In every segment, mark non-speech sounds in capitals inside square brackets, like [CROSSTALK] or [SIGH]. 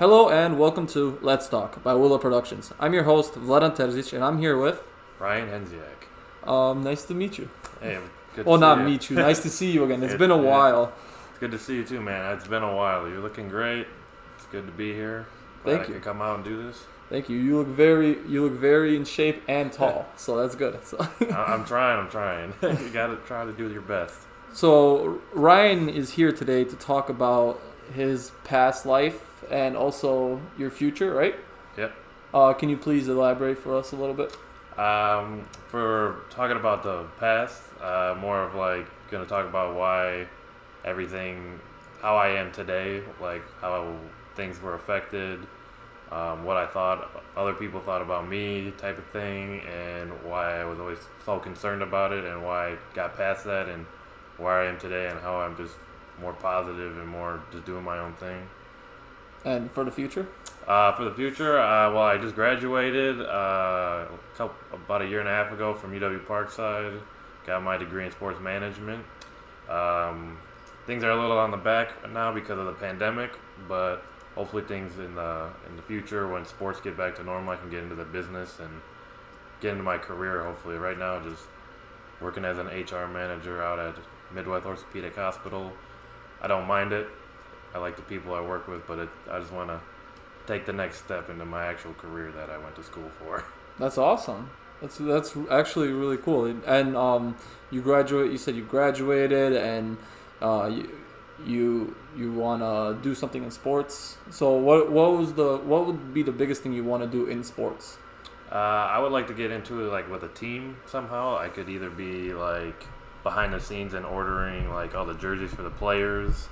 Hello and welcome to Let's Talk by Willow Productions. I'm your host Vladan Terzic and I'm here with. Ryan Hensiak. Um, nice to meet you. Hey, good. Well, to not see you. meet you. Nice to see you again. It's [LAUGHS] It- been a while. It's good to see you too, man. It's been a while. You're looking great. It's good to be here. Glad Thank I you. could come out and do this. Thank you. You look very, you look very in shape and [LAUGHS] tall, so that's good. So, [LAUGHS] I'm trying. I'm trying. you gotta try to do your best. so Ryan is here today to talk about his past life and also your future, right? Yep. Uh, can you please elaborate for us a little bit? Um, for talking about the past, uh, more of like gonna talk about why everything, how I am today, like how things were affected, um, what I thought other people thought about me, type of thing, and why I was always so concerned about it, and why I got past that, and where I am today, and how I'm just more positive and more just doing my own thing. And for the future? Uh, for the future, uh, well, I just graduated uh, a couple, about a year and a half ago from UW Parkside. Got my degree in sports management. Um, things are a little on the back now because of the pandemic, but hopefully things in the in the future when sports get back to normal, I can get into the business and get into my career. Hopefully, right now, just working as an HR manager out at Midwest Orthopedic Hospital. I don't mind it. I like the people I work with, but it, I just want to take the next step into my actual career that I went to school for. [LAUGHS] That's awesome. That's that's actually really cool. And um, you graduate. You said you graduated, and uh, you you you want to do something in sports. So what what was the what would be the biggest thing you want to do in sports? Uh, I would like to get into it like with a team somehow. I could either be like behind the scenes and ordering like all the jerseys for the players,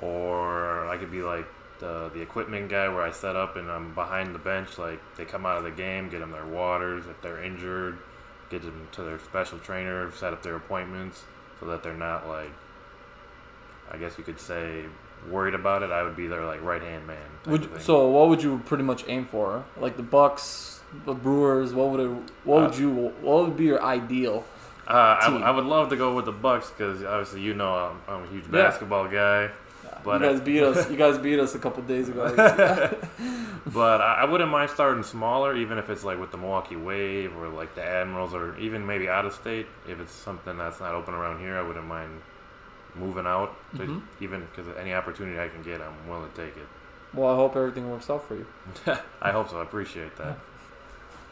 or I could be like the the equipment guy where I set up and I'm behind the bench. Like they come out of the game, get them their waters if they're injured, get them to their special trainer, set up their appointments so that they're not like, I guess you could say, worried about it. I would be their like right hand man. Would so what would you pretty much aim for? Like the Bucks, the Brewers. What would it? What would Uh, you? What would be your ideal? Uh, I. I would love to go with the Bucks because obviously you know I'm, I'm a huge Yeah. basketball guy, But, you guys beat us. [LAUGHS] You guys beat us a couple days ago. [LAUGHS] [LAUGHS] but I, I wouldn't mind starting smaller, even if it's like with the Milwaukee Wave or like the Admirals or even maybe out of state. If it's something that's not open around here, I wouldn't mind moving out. Mhm. Even because any opportunity I can get, I'm willing to take it. well, I hope everything works out for you. I hope so. I appreciate that.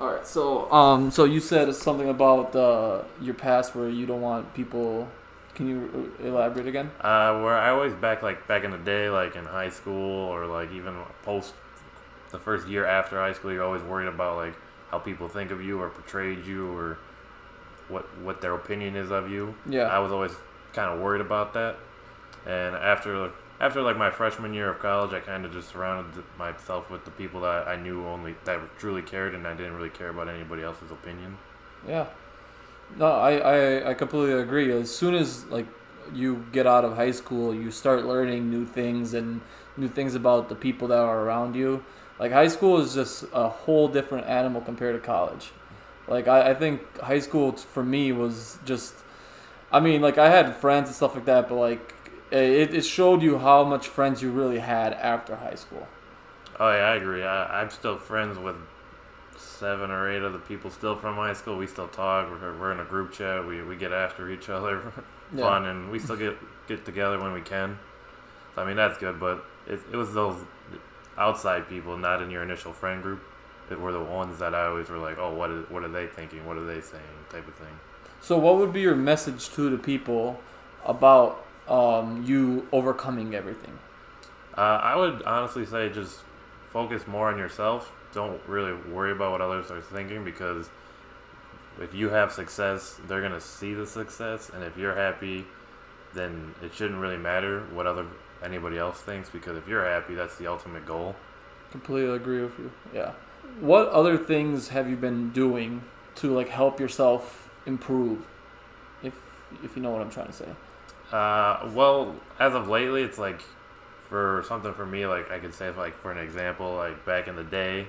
All right. So, um, so you said something about uh, your past where you don't want people. Can you uh, elaborate again? Uh, where I always back like back in the day, like in high school or like even post the first year after high school, you're always worried about like how people think of you or portrayed you or what what their opinion is of you. Yeah. I was always kind of worried about that. And after after like my freshman year of college, I kind of just surrounded myself with the people that I knew only that truly cared, and I didn't really care about anybody else's opinion. Yeah. No, I, I, I completely agree. As soon as like you get out of high school, you start learning new things and new things about the people that are around you. Like high school is just a whole different animal compared to college. Like I, I think high school for me was just I mean, like I had friends and stuff like that, but like Eh, it, it showed you how much friends you really had after high school. Oh yeah, I agree. I, I'm still friends with seven or eight of the people still from high school. We still talk. We're, we're in a group chat. We, we get after each other, [LAUGHS] Yeah. fun, and we still get get together when we can. So I mean that's good. But it, it was those outside people, not in your initial friend group, that were the ones that I always were like, oh, what is what are they thinking? What are they saying? Type of thing. So, what would be your message to the people about um, you overcoming everything? Uh, I would honestly say just focus more on yourself. Don't really worry about what others are thinking because if you have success, they're gonna see the success, and if you're happy, then it shouldn't really matter what other anybody else thinks because if you're happy, that's the ultimate goal. Completely agree with you. Yeah. What other things have you been doing to like help yourself improve? If if you know what I'm trying to say. Uh, well, as of lately, it's like for something for me, like I could say, like for an example, like back in the day,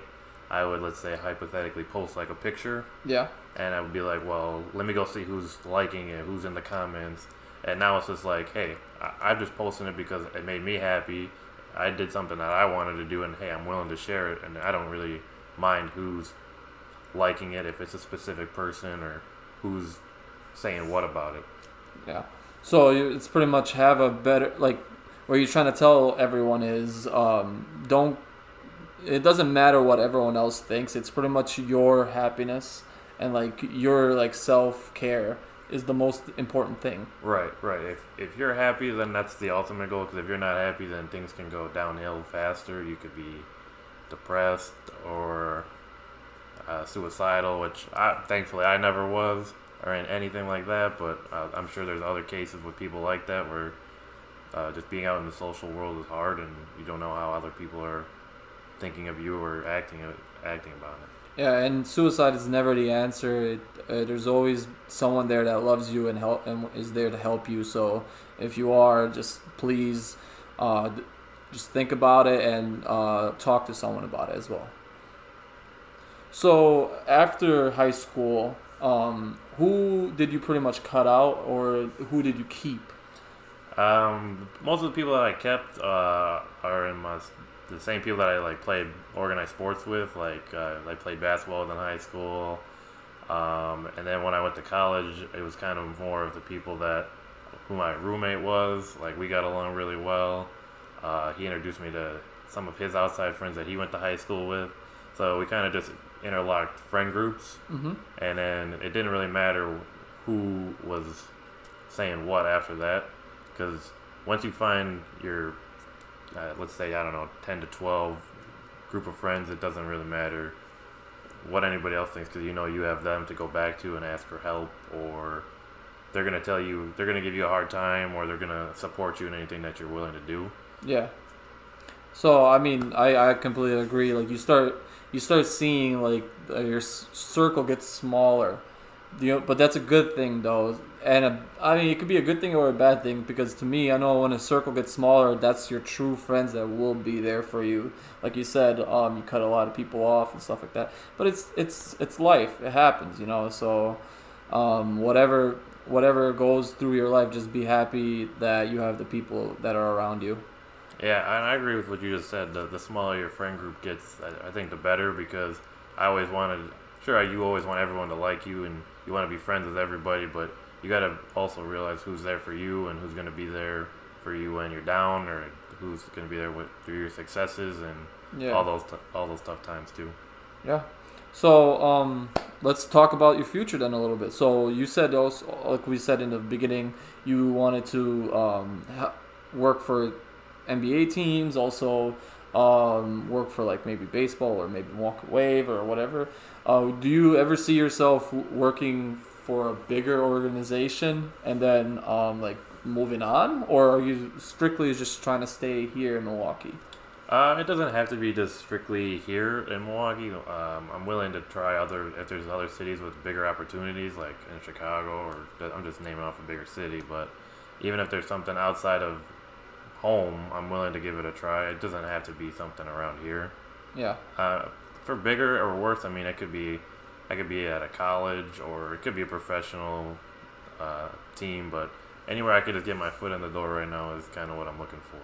I would let's say hypothetically post like a picture Yeah. and I would be like, well, let me go see who's liking it, who's in the comments. And now it's just like, hey, I- I'm just posting it because it made me happy, I did something that I wanted to do, and hey, I'm willing to share it, and I don't really mind who's liking it, if it's a specific person or who's saying what about it. Yeah. So you- it's pretty much have a better like what you're trying to tell everyone is um, don't. It doesn't matter what everyone else thinks. It's pretty much your happiness and like your like self care is the most important thing. Right, right. If if you're happy, then that's the ultimate goal. Because if you're not happy, then things can go downhill faster. You could be depressed or uh, suicidal, which I, thankfully I never was or in anything like that. But uh, I'm sure there's other cases with people like that where uh, just being out in the social world is hard, and you don't know how other people are thinking of you or acting acting about it. Yeah, and suicide is never the answer. It, uh, there's always someone there that loves you and help and is there to help you. So if you are, just please, uh, just think about it and uh, talk to someone about it as well. So after high school, um, who did you pretty much cut out, or who did you keep? Um, most of the people that I kept uh, are in my the same people that I like played organized sports with. Like uh, I played basketball in high school, um, and then when I went to college, it was kind of more of the people that who my roommate was. Like we got along really well. Uh, he introduced me to some of his outside friends that he went to high school with. So we kind of just interlocked friend groups, Mm-hmm. and then it didn't really matter who was saying what after that because once you find your uh, let's say i don't know 10 to 12 group of friends it doesn't really matter what anybody else thinks because you know you have them to go back to and ask for help or they're going to tell you they're going to give you a hard time or they're going to support you in anything that you're willing to do Yeah. So I mean, I, I completely agree. Like you start you start seeing like uh, your circle gets smaller, you know, but that's a good thing though. And a, I mean, it could be a good thing or a bad thing because to me, I know when a circle gets smaller, that's your true friends that will be there for you. Like you said, um, you cut a lot of people off and stuff like that. But it's it's it's life. It happens, you know. So, um, whatever whatever goes through your life, just be happy that you have the people that are around you. Yeah, and I agree with what you just said. The, the smaller your friend group gets, I, I think the better because I always wanted, sure, you always want everyone to like you and you want to be friends with everybody, but you got to also realize who's there for you and who's going to be there for you when you're down or who's going to be there with through your successes and Yeah. all those t- all those tough times too. Yeah. So um, let's talk about your future then a little bit. So you said also, like we said in the beginning, you wanted to um, ha- work for NBA teams, also um, work for like maybe baseball or maybe Walk Wave or whatever. Uh, do you ever see yourself working for a bigger organization and then um, like moving on, or are you strictly just trying to stay here in Milwaukee? Uh, it doesn't have to be just strictly here in Milwaukee. Um, I'm willing to try other if there's other cities with bigger opportunities, like in Chicago, or I'm just naming off a bigger city. But even if there's something outside of home, I'm willing to give it a try. It doesn't have to be something around here. Yeah. Uh, for bigger or worse, I mean, it could be, I could be at a college or it could be a professional uh, team. But anywhere I could just get my foot in the door right now is kind of what I'm looking for.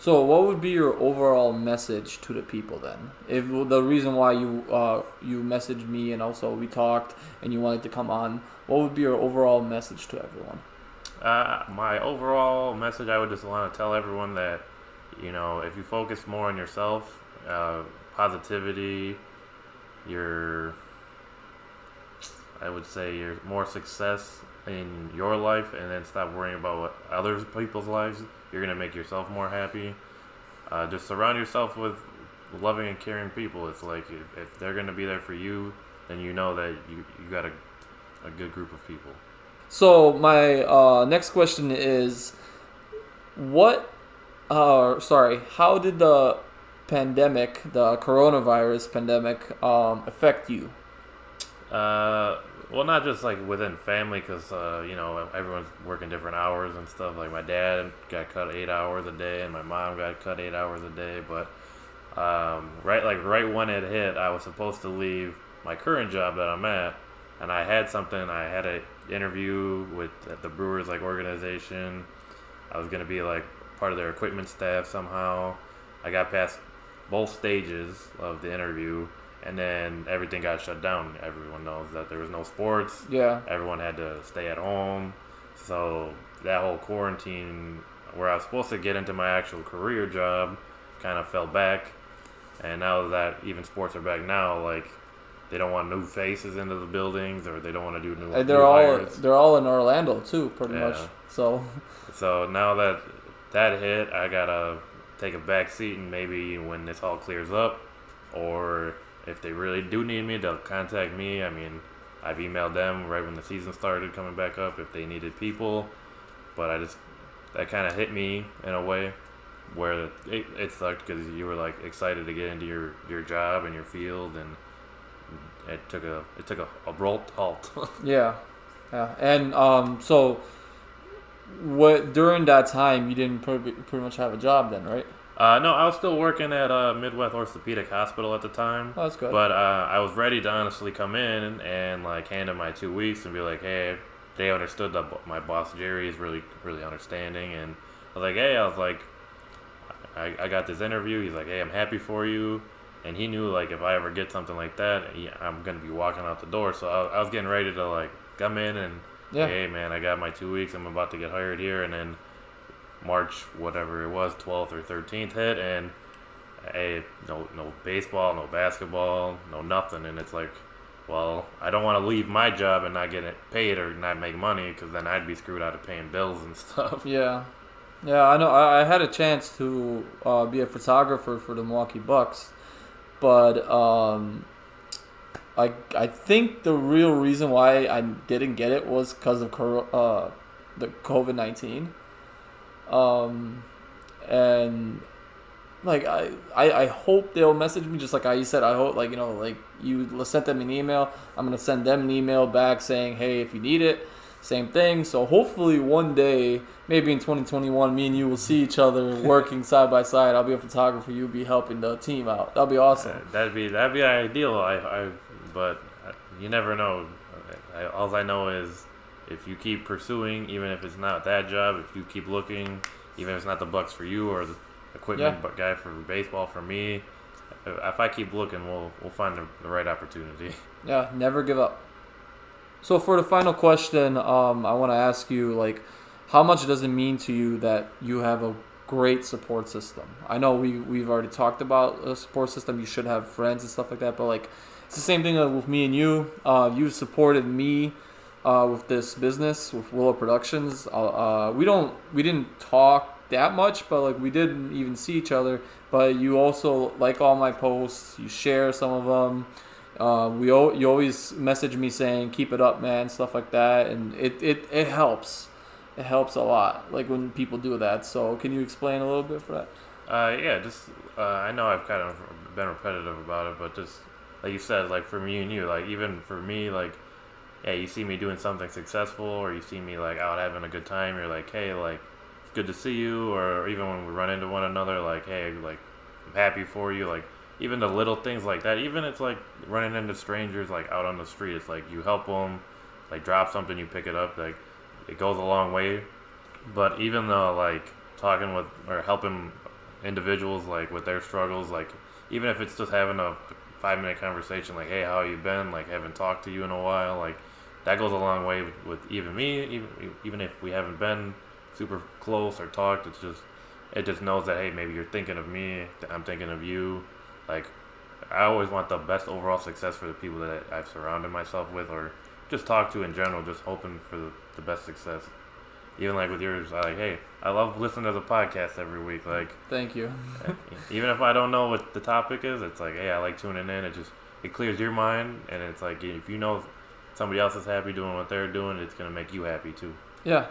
So, what would be your overall message to the people then? If the reason why you uh, you messaged me and also we talked and you wanted to come on, what would be your overall message to everyone? Uh, my overall message, I would just want to tell everyone that, you know, if you focus more on yourself, uh, positivity, your, I would say your more success in your life, and then stop worrying about what other people's lives. You're gonna make yourself more happy. Uh, just surround yourself with loving and caring people. It's like if, if they're gonna be there for you, then you know that you you got a, a good group of people. So, my uh, next question is, what? Uh, sorry, how did the pandemic, the coronavirus pandemic, um, affect you? Uh, well, not just like within family, because uh, you know everyone's working different hours and stuff. Like my dad got cut eight hours a day, and my mom got cut eight hours a day. But um, right, like right when it hit, I was supposed to leave my current job that I'm at, and I had something. I had an interview with the Brewers like organization. I was gonna be like part of their equipment staff somehow. I got past both stages of the interview, and then everything got shut down. Everyone knows that there was no sports. Yeah. Everyone had to stay at home. So that whole quarantine, where I was supposed to get into my actual career job, kind of fell back. And now that even sports are back now, like they don't want new faces into the buildings, or they don't want to do new. And they're new all hires. they're all in Orlando too, pretty Yeah. much. So So now that that hit, I gotta take a back seat and maybe when this all clears up, or if they really do need me, they'll contact me. I mean, I've emailed them right when the season started coming back up if they needed people, but I just that kind of hit me in a way where it, it sucked because you were like excited to get into your your job and your field and it took a it took a abrupt halt. [LAUGHS] yeah, yeah. And um, so what during that time you didn't pretty, pretty much have a job then, right? Uh, no, I was still working at uh, Midwest Orthopedic Hospital at the time. Oh, that's good. But uh, I was ready to honestly come in and and like hand in my two weeks and be like, hey, they understood that my boss Jerry is really, really understanding. And I was like, hey, I was like, I, I got this interview. He's like, hey, I'm happy for you. And he knew like if I ever get something like that, he, I'm gonna be walking out the door. So I, I was getting ready to like come in and yeah, hey man, I got my two weeks. I'm about to get hired here, and then March, whatever it was, 12th or 13th hit, and hey, no, no baseball, no basketball, no nothing, and it's like, well, I don't want to leave my job and not get it paid or not make money, because then I'd be screwed out of paying bills and [LAUGHS] stuff. yeah, yeah. I know. I, I had a chance to uh, be a photographer for the Milwaukee Bucks, but um, I I think the real reason why I didn't get it was because of uh, the COVID nineteen. Um, and like I, I I hope they'll message me just like I said. I hope like you know like you sent them an email. I'm gonna send them an email back saying hey if you need it, same thing. So hopefully one day, maybe in 2021, me and you will see each other [LAUGHS] working side by side. I'll be a photographer. You'll be helping the team out. That'll be awesome. Uh, that'd be that'd be ideal. I, I but uh, you never know. I, all I know is if you keep pursuing, even if it's not that job, if you keep looking, even if it's not the Bucks for you or the equipment Yeah. but guy for baseball for me, if if I keep looking, we'll we'll find the, the right opportunity. Yeah, never give up. So for the final question, um, I want to ask you like, how much does it mean to you that you have a great support system? I know we we've already talked about a support system. You should have friends and stuff like that, but like, it's the same thing with me and you. Uh, you've supported me. Uh, with this business with Willow Productions, uh, uh, we don't we didn't talk that much, but like we didn't even see each other. But you also like all my posts. You share some of them. Uh, we you always message me saying keep it up, man, stuff like that, and it, it, it helps. It helps a lot, like when people do that. So can you explain a little bit for that? Uh, yeah, just uh, I know I've kind of been repetitive about it, but just like you said, like for me and you, like even for me, like yeah, you see me doing something successful, or you see me like out having a good time, you're like, hey, like it's good to see you, or even when we run into one another, like hey, like I'm happy for you, like even the little things like that, even it's like running into strangers like out on the street, it's like you help them, like drop something, you pick it up, like it goes a long way. But even though like talking with or helping individuals like with their struggles, like even if it's just having a five minute conversation, like hey, how you been? Like haven't talked to you in a while, like that goes a long way with, with even me, even even if we haven't been super close or talked, it's just it just knows that hey, maybe you're thinking of me, I'm thinking of you, like. I always want the best overall success for the people that I've surrounded myself with, or just talk to in general. Just hoping for the, the best success. Even like with yours, I like, hey, I love listening to the podcast every week. Like, Thank you. Eh, even if I don't know what the topic is, it's like, hey, I like tuning in. It just it clears your mind, and it's like if you know somebody else is happy doing what they're doing, it's gonna make you happy too. Yeah,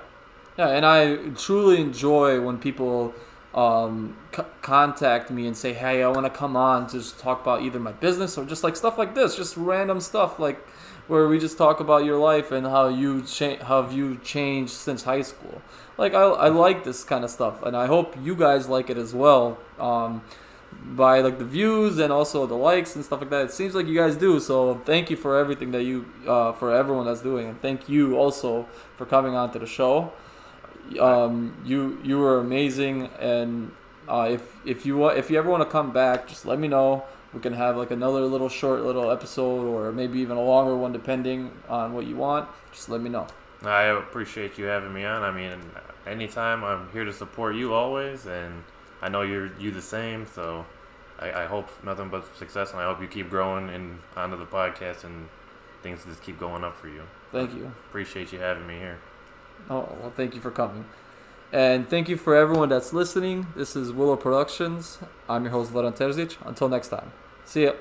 yeah, and I truly enjoy when people um, c- contact me and say, "Hey, I want to come on to just talk about either my business or just like stuff like this, just random stuff like where we just talk about your life and how you cha- how have you changed since high school." Like I, I like this kind of stuff, and I hope you guys like it as well. Um, by like the views and also the likes and stuff like that. It seems like you guys do. So thank you for everything that you uh, for everyone that's doing, and thank you also for coming on to the show. Um, you you were amazing, and uh, if if you want if you ever want to come back, just let me know. We can have like another little short little episode, or maybe even a longer one, depending on what you want. Just let me know. I appreciate you having me on. I mean, anytime I'm here to support you always, and I know you're you the same. So I, I hope nothing but success, and I hope you keep growing and onto the podcast, and things just keep going up for you. Thank you. Appreciate you having me here. Oh well, thank you for coming, and thank you for everyone that's listening. This is Willow Productions. I'm your host Vladan Terzic. Until next time, see ya.